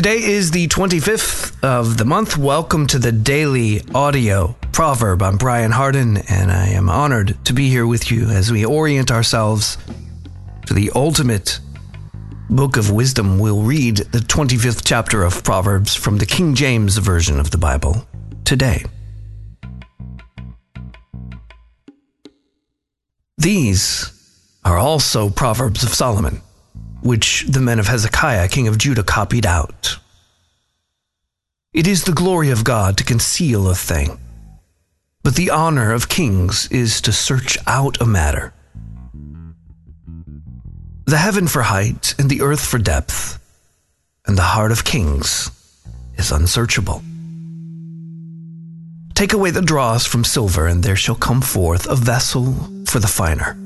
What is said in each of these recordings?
Today is the 25th of the month. Welcome to the daily audio proverb. I'm Brian Hardin, and I am honored to be here with you as we orient ourselves to the ultimate book of wisdom. We'll read the 25th chapter of Proverbs from the King James Version of the Bible today. These are also Proverbs of Solomon which the men of Hezekiah, king of Judah, copied out. It is the glory of God to conceal a thing, but the honor of kings is to search out a matter. The heaven for height and the earth for depth, and the heart of kings is unsearchable. Take away the dross from silver, and there shall come forth a vessel for the finer.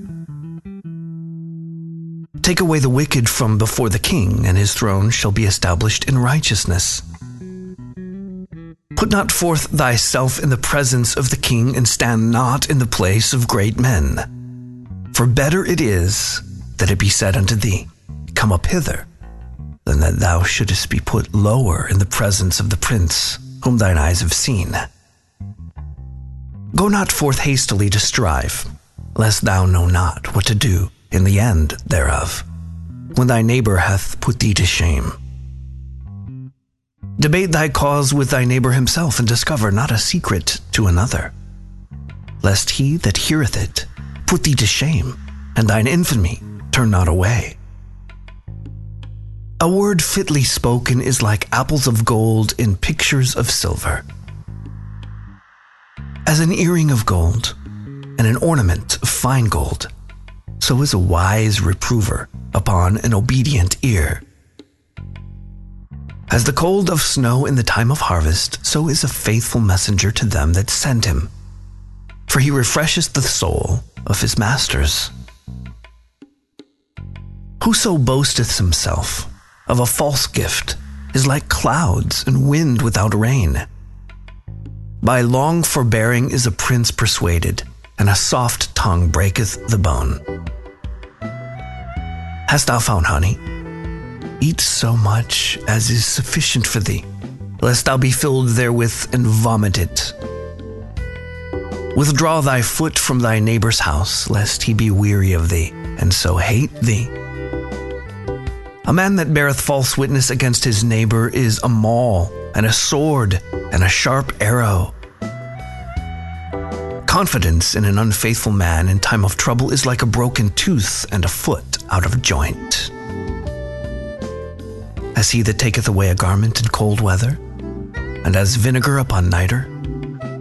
Take away the wicked from before the king, and his throne shall be established in righteousness. Put not forth thyself in the presence of the king, and stand not in the place of great men. For better it is that it be said unto thee, Come up hither, than that thou shouldest be put lower in the presence of the prince whom thine eyes have seen. Go not forth hastily to strive, lest thou know not what to do in the end thereof, when thy neighbor hath put thee to shame. Debate thy cause with thy neighbor himself, and discover not a secret to another, lest he that heareth it put thee to shame, and thine infamy turn not away. A word fitly spoken is like apples of gold in pictures of silver. As an earring of gold and an ornament of fine gold so is a wise reprover upon an obedient ear. As the cold of snow in the time of harvest, so is a faithful messenger to them that send him. For he refresheth the soul of his masters. Whoso boasteth himself of a false gift is like clouds and wind without rain. By long forbearing is a prince persuaded, and a soft tongue breaketh the bone. Hast thou found honey? Eat so much as is sufficient for thee, lest thou be filled therewith and vomit it. Withdraw thy foot from thy neighbor's house, lest he be weary of thee, and so hate thee. A man that beareth false witness against his neighbor is a maul, and a sword, and a sharp arrow. Confidence in an unfaithful man in time of trouble is like a broken tooth and a foot out of joint. As he that taketh away a garment in cold weather, and as vinegar upon nitre,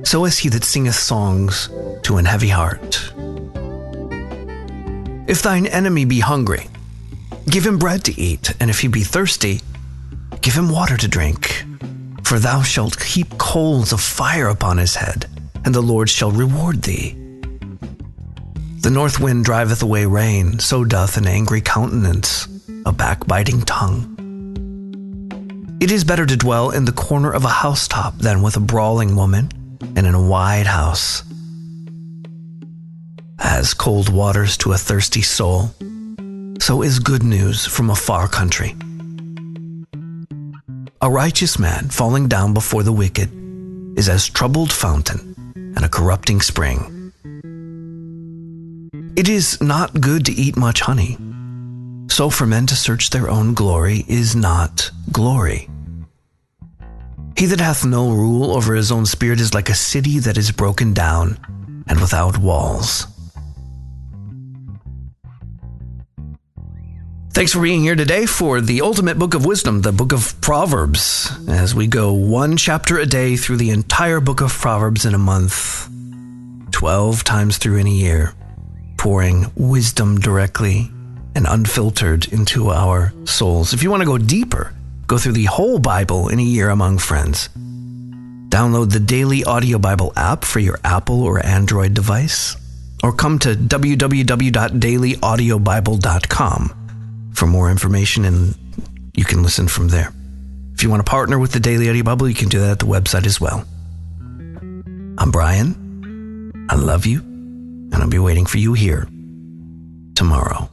so is he that singeth songs to an heavy heart. If thine enemy be hungry, give him bread to eat, and if he be thirsty, give him water to drink. For thou shalt heap coals of fire upon his head and the Lord shall reward thee. The north wind driveth away rain, so doth an angry countenance, a backbiting tongue. It is better to dwell in the corner of a housetop than with a brawling woman and in a wide house. As cold waters to a thirsty soul, so is good news from a far country. A righteous man falling down before the wicked is as troubled fountain and a corrupting spring. It is not good to eat much honey. So for men to search their own glory is not glory. He that hath no rule over his own spirit is like a city that is broken down and without walls. Thanks for being here today for the ultimate book of wisdom, the book of Proverbs, as we go one chapter a day through the entire book of Proverbs in a month, 12 times through in a year, pouring wisdom directly and unfiltered into our souls. If you want to go deeper, go through the whole Bible in a year among friends. Download the Daily Audio Bible app for your Apple or Android device, or come to www.dailyaudiobible.com for more information and you can listen from there. If you want to partner with the Daily Audio Bible, you can do that at the website as well. I'm Brian. I love you, and I'll be waiting for you here tomorrow.